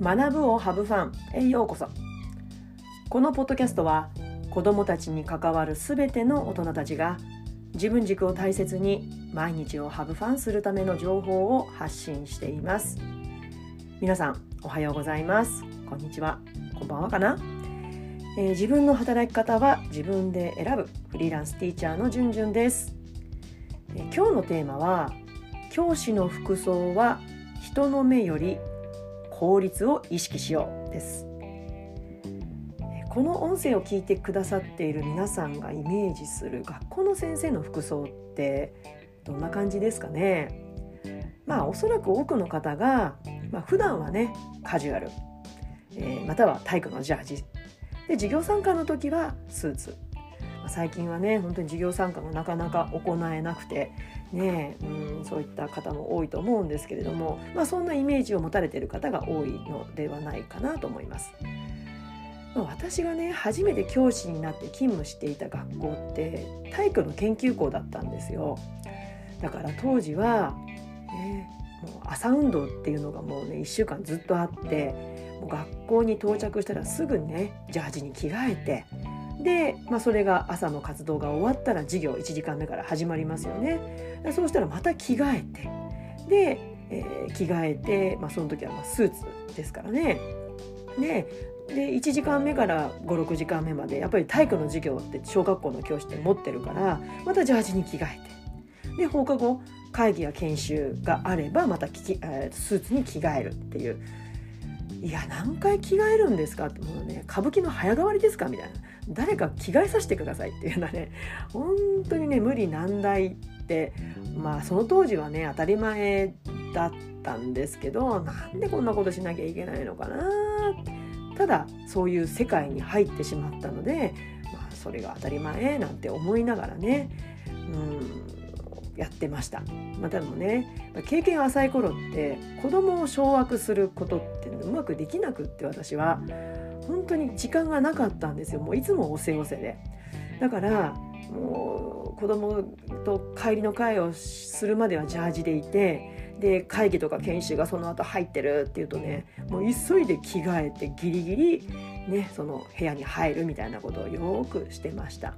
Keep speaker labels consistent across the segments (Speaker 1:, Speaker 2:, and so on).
Speaker 1: 学ぶをハブファン。へようこそ。このポッドキャストは子どもたちに関わるすべての大人たちが自分軸を大切に毎日をハブファンするための情報を発信しています。皆さんおはようございます。こんにちは。こんばんはかな、えー、自分の働き方は自分で選ぶフリーランスティーチャーのじゅんじゅんです、えー、今日のテーマは教師の服装は人の目より効率を意識しようです。この音声を聞いてくださっている皆さんがイメージする学校の先生の服装ってどんな感じですかね。まあおそらく多くの方が、まあ、普段はねカジュアル、えー、または体育のジャージ。で授業参加の時はスーツ。最近はね本当に授業参加もなかなか行えなくてねうん、そういった方も多いと思うんですけれども、まあ、そんなイメージを持たれてる方が多いのではないかなと思います。私がね初めて教師になって勤務していた学校って体育の研究校だったんですよ。だから当時は、ね、もう朝運動っていうのがもうね1週間ずっとあってもう学校に到着したらすぐねジャージに着替えてで、まあ、それが朝の活動が終わったら授業1時間目から始まりますよね。そうしたらまた着替えてで、えー、着替えて、まあ、その時はまあスーツですからね。でで1時間目から56時間目までやっぱり体育の授業って小学校の教師って持ってるからまたジャージに着替えてで放課後会議や研修があればまたき、えー、スーツに着替えるっていういや何回着替えるんですかってもうね歌舞伎の早変わりですかみたいな誰か着替えさせてくださいっていうのはね本当にね無理難題ってまあその当時はね当たり前だったんですけどなんでこんなことしなきゃいけないのかなただそういう世界に入ってしまったので、まあ、それが当たり前なんて思いながらねうんやってました。まあ、でもね経験浅い頃って子供を掌握することってうまくできなくって私は本当に時間がなかったんですよ。もういつもおせおせで。だからもう子供と帰りの会をするまではジャージでいてで会議とか研修がその後入ってるっていうとねもう急いで着替えてギリギリねその部屋に入るみたいなことをよくしてました。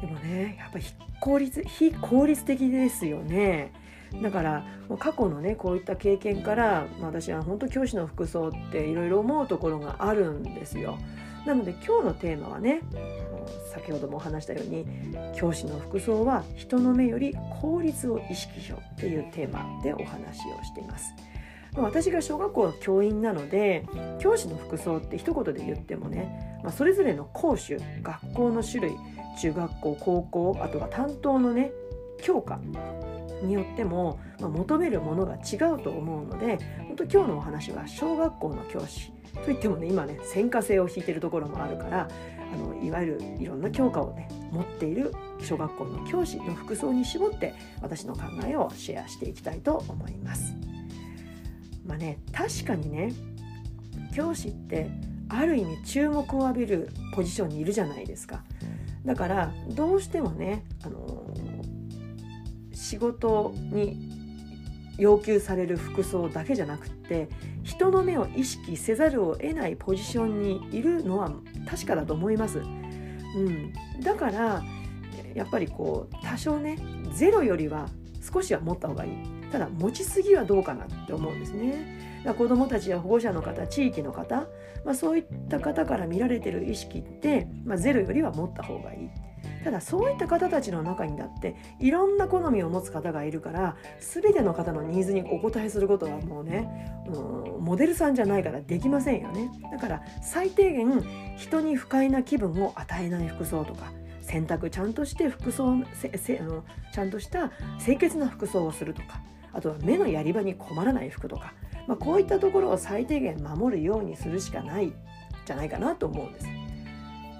Speaker 1: でもねやっぱり非効率非効率的ですよね。だから過去のねこういった経験から私は本当教師の服装っていろいろ思うところがあるんですよ。なので今日のテーマはね先ほどもお話したように教師の服装は人の目より効率を意識しようっていうテーマでお話をしています。私が小学校の教員なので教師の服装って一言で言ってもね、まあ、それぞれの講習学校の種類中学校高校あとは担当のね教科によっても、まあ、求めるものが違うと思うので本当今日のお話は小学校の教師といってもね今ね専科生を引いてるところもあるからあのいわゆるいろんな教科をね持っている小学校の教師の服装に絞って私の考えをシェアしていきたいと思います。まあね確かにね教師ってある意味注目を浴びるポジションにいるじゃないですか。だからどうしてもねあの仕事に要求される服装だけじゃなくって人の目を意識せざるを得ないポジションにいるのは確かだと思います。うん、だからやっぱりこう多少ねゼロよりは少しは持った方がいい。ただ持ちすぎはどうかなって思うんですね。だ子どもたちや保護者の方地域の方、まあ、そういった方から見られてる意識って、まあ、ゼロよりは持った方がいい。ただそういった方たちの中にだっていろんな好みを持つ方がいるから全ての方のニーズにお答えすることはもうね、うん、モデルさんじゃないからできませんよねだから最低限人に不快な気分を与えない服装とか洗濯ちゃんとして服装せせあのちゃんとした清潔な服装をするとかあとは目のやり場に困らない服とか、まあ、こういったところを最低限守るようにするしかないじゃないかなと思うんです。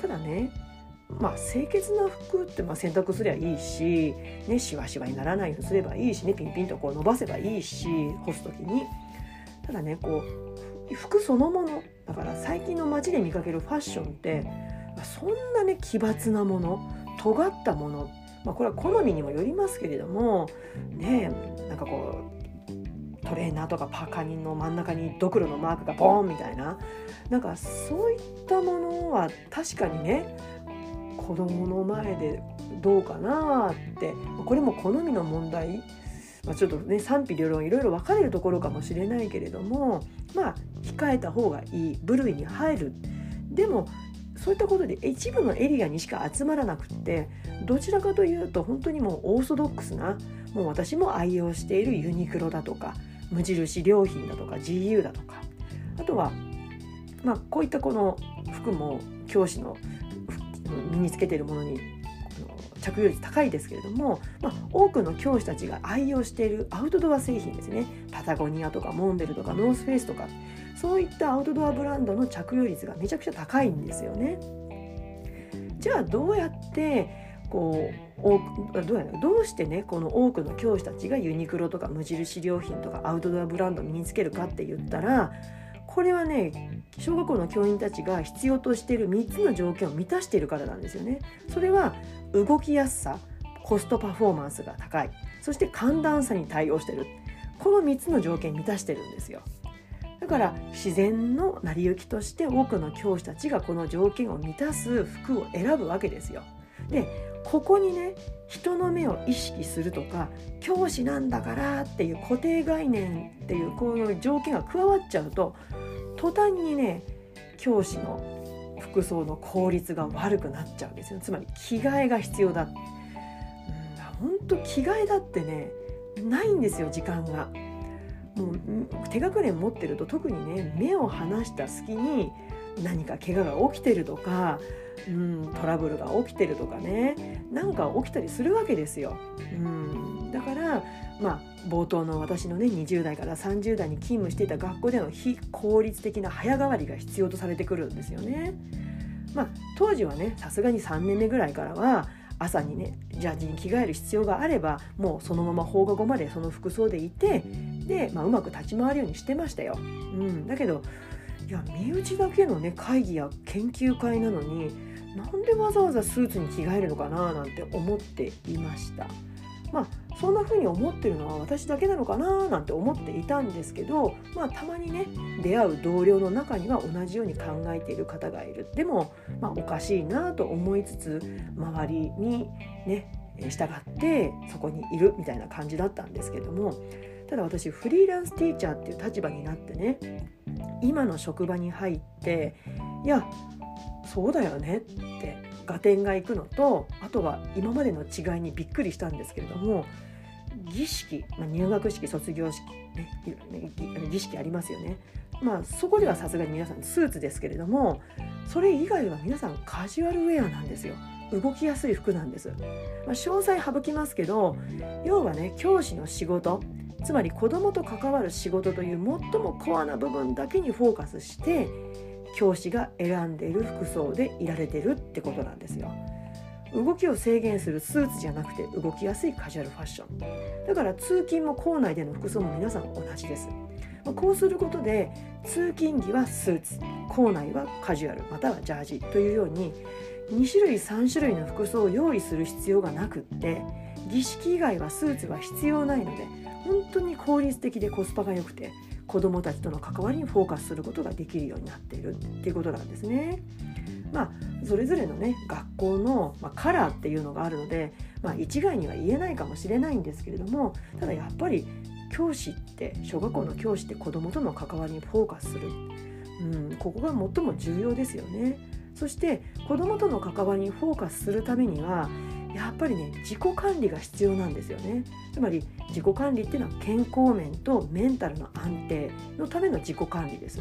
Speaker 1: ただねまあ、清潔な服ってまあ洗濯すりゃいいし、ね、しわしわにならないようにすればいいしねピンピンとこう伸ばせばいいし干す時に。ただねこう服そのものだから最近の街で見かけるファッションってそんなね奇抜なもの尖ったもの、まあ、これは好みにもよりますけれどもねなんかこうトレーナーとかパーカーの真ん中にドクロのマークがボーンみたいな。なんかそういったものは確かにね子供の前でどうかなってこれも好みの問題、まあ、ちょっとね賛否両論いろいろ分かれるところかもしれないけれどもまあ控えた方がいい。部類に入る。でもそういったことで一部のエリアにしか集まらなくってどちらかというと本当にもうオーソドックスなもう私も愛用しているユニクロだとか無印良品だとか GU だとか。あとは、まあ、こういったこの服も教師の身につけているものに着用率高いですけれども、まあ、多くの教師たちが愛用しているアウトドア製品ですね。パタゴニアとかモンベルとかノースフェイスとか。そういったアウトドアブランドの着用率がめちゃくちゃ高いんですよね。じゃあどうやってこうどうやどうしてねこの多くの教師たちがユニクロとか無印良品とかアウトドアブランドを身につけるかって言ったらこれはね小学校の教員たちが必要としている3つの条件を満たしているからなんですよね。それは動きやすさコストパフォーマンスが高いそして寒暖差に対応してるこの3つの条件満たしてるんですよ。だから自然の成り行きとして多くの教師たちがこの条件を満たす服を選ぶわけですよ。でここにね人の目を意識するとか教師なんだからっていう固定概念っていうこういう条件が加わっちゃうと途端にね教師の服装の効率が悪くなっちゃうんですよ。つまり着替えが必要だうん本当着替えだってねないんですよ時間が。もう手がくれ持ってると特にね目を離した隙に何か怪我が起きてるとか、うん、トラブルが起きてるとかねなんか起きたりするわけですよ。うん、だからまあ冒頭の私のね20代から30代に勤務していた学校での非効率的な早変わりが必要とされてくるんですよね。まあ、当時はねさすがに3年目ぐらいからは朝にねジャージに着替える必要があればもうそのまま放課後までその服装でいてで、まあ、うまく立ち回るようにしてましたよ。うん、だけどいや身内だけのね会議や研究会なのになんでわざわざスーツに着替えるのかななんて思っていました。まあそんな風に思ってるのは私だけなのかななんて思っていたんですけど、まあ、たまにね出会う同僚の中には同じように考えている方がいる。でも、まあ、おかしいなと思いつつ周りにね従ってそこにいるみたいな感じだったんですけどもただ私フリーランスティーチャーっていう立場になってね今の職場に入っていやそうだよねって合点がいくのとあとは今までの違いにびっくりしたんですけれども儀式、まあ、入学式卒業式、ね、儀式ありますよね。まあそこではさすがに皆さんスーツですけれどもそれ以外は皆さんカジュアルウェアなんですよ。動きやすい服なんです。まあ、詳細省きますけど要はね教師の仕事つまり子どもと関わる仕事という最もコアな部分だけにフォーカスして教師が選んでいる服装でいられてるってことなんですよ。動きを制限するスーツじゃなくて動きやすいカジュアルファッションだから通勤も校内での服装も皆さん同じですこうすることで通勤着はスーツ校内はカジュアルまたはジャージというように2種類3種類の服装を用意する必要がなくって儀式以外はスーツは必要ないので本当に効率的でコスパが良くて子どもたちとの関わりにフォーカスすることができるようになっているっていうことなんですね。まあ、それぞれのね学校の、まあ、カラーっていうのがあるので、まあ、一概には言えないかもしれないんですけれどもただやっぱり教師って小学校の教師って子どもとの関わりにフォーカスする、うん、ここが最も重要ですよね。そして子どもとの関わりにフォーカスするためにはやっぱりね自己管理が必要なんですよね。つまり自己管理っていうのは健康面とメンタルの安定のための自己管理です。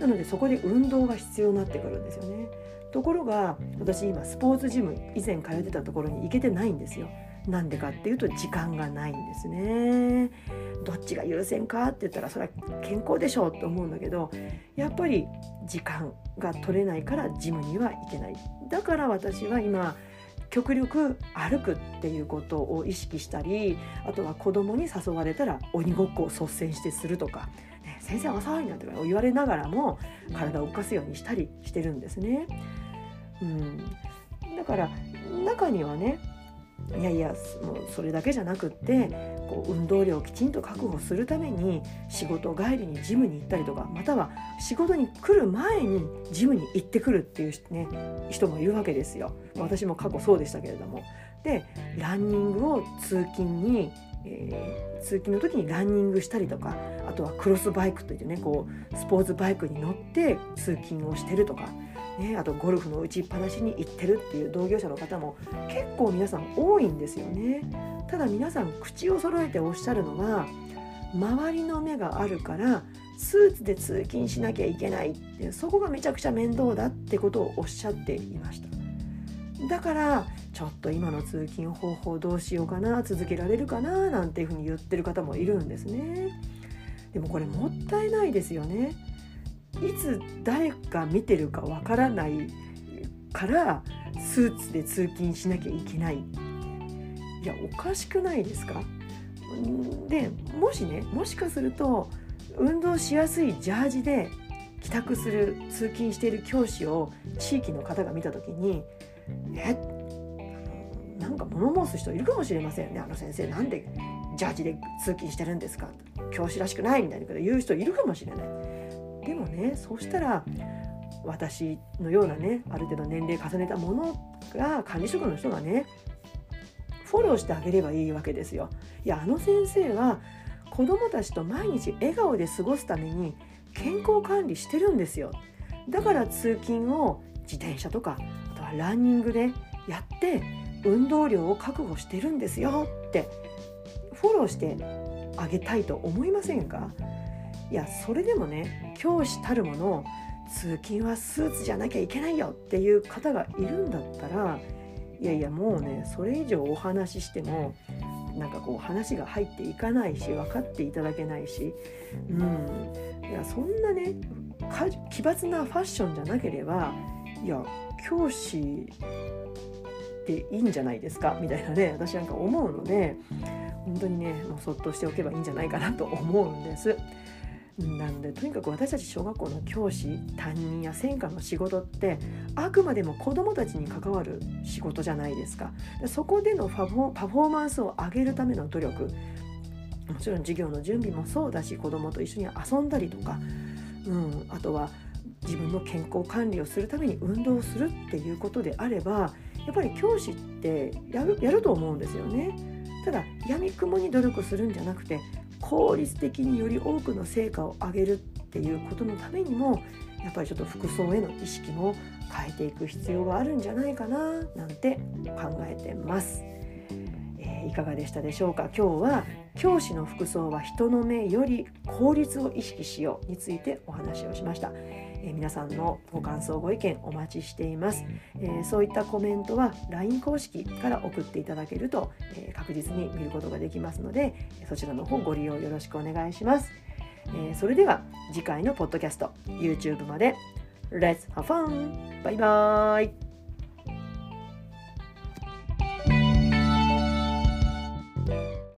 Speaker 1: なのでそこで運動が必要になってくるんですよね。ところが私今スポーツジム以前通ってたところに行けてないんですよ。なんでかっていうと時間がないんですね。どっちが優先かって言ったらそれは健康でしょうって思うんだけどやっぱり時間が取れないからジムには行けない。だから私は今極力歩くっていうことを意識したりあとは子供に誘われたら鬼ごっこを率先してするとか「先生遅い」なんて言われながらも体を動かすようにしたりしてるんですね。うん、だから中にはねいやいやもうそれだけじゃなくってこう運動量をきちんと確保するために仕事帰りにジムに行ったりとかまたは仕事に来る前にジムに行ってくるっていう、ね、人もいるわけですよ。私も過去そうでしたけれども。でランニングを通勤にえー、通勤の時にランニングしたりとかあとはクロスバイクといってねこうスポーツバイクに乗って通勤をしてるとか、ね、あとゴルフの打ちっぱなしに行ってるっていう同業者の方も結構皆さん多いんですよね。ただ皆さん口を揃えておっしゃるのは周りの目があるからスーツで通勤しなきゃいけないってそこがめちゃくちゃ面倒だってことをおっしゃっていました。だからちょっと今の通勤方法どうしようかな続けられるかななんていうふうに言ってる方もいるんですね。でもこれもったいないですよね。いつ誰か見てるかわからないからスーツで通勤しなきゃいけない。いやおかしくないですか？でもしねもしかすると運動しやすいジャージで帰宅する通勤している教師を地域の方が見た時にえか物申す人いるかもしれませんね。あの先生なんでジャージで通勤してるんですか？教師らしくないみたいなこと言う人いるかもしれない。でもねそうしたら私のようなねある程度年齢重ねたものが管理職の人がねフォローしてあげればいいわけですよ。いやあの先生は子どもたちと毎日笑顔で過ごすために健康管理してるんですよ。だから通勤を自転車とかあとはランニングでやって運動量を確保してるんですよってフォローしてあげたいと思いませんか？いやそれでもね教師たるもの通勤はスーツじゃなきゃいけないよっていう方がいるんだったらいやいやもうねそれ以上お話ししてもなんかこう話が入っていかないし分かっていただけないしうん。いやそんなね奇抜なファッションじゃなければいや教師でいいんじゃないですかみたいなね 私なんか思うので本当にねもうそっとしておけばいいんじゃないかなと思うんです。なのでとにかく私たち小学校の教師担任や専科の仕事ってあくまでも子どもたちに関わる仕事じゃないですかそこでのパフォーマンスを上げるための努力もちろん授業の準備もそうだし子どもと一緒に遊んだりとか、うん、あとは自分の健康管理をするために運動をするっていうことであればやっぱり教師ってやるやると思うんですよね。ただやみくもに努力するんじゃなくて効率的により多くの成果を上げるっていうことのためにもやっぱりちょっと服装への意識も変えていく必要があるんじゃないかななんて考えてます。えー、いかがでしたでしょうか？今日は教師の服装は人の目より効率を意識しようについてお話をしました。えー、皆さんのご感想ご意見お待ちしています、えー、そういったコメントは LINE 公式から送っていただけると、えー、確実に見ることができますのでそちらの方ご利用よろしくお願いします、えそれでは次回のポッドキャスト YouTube まで。Let's have fun! バイバーイ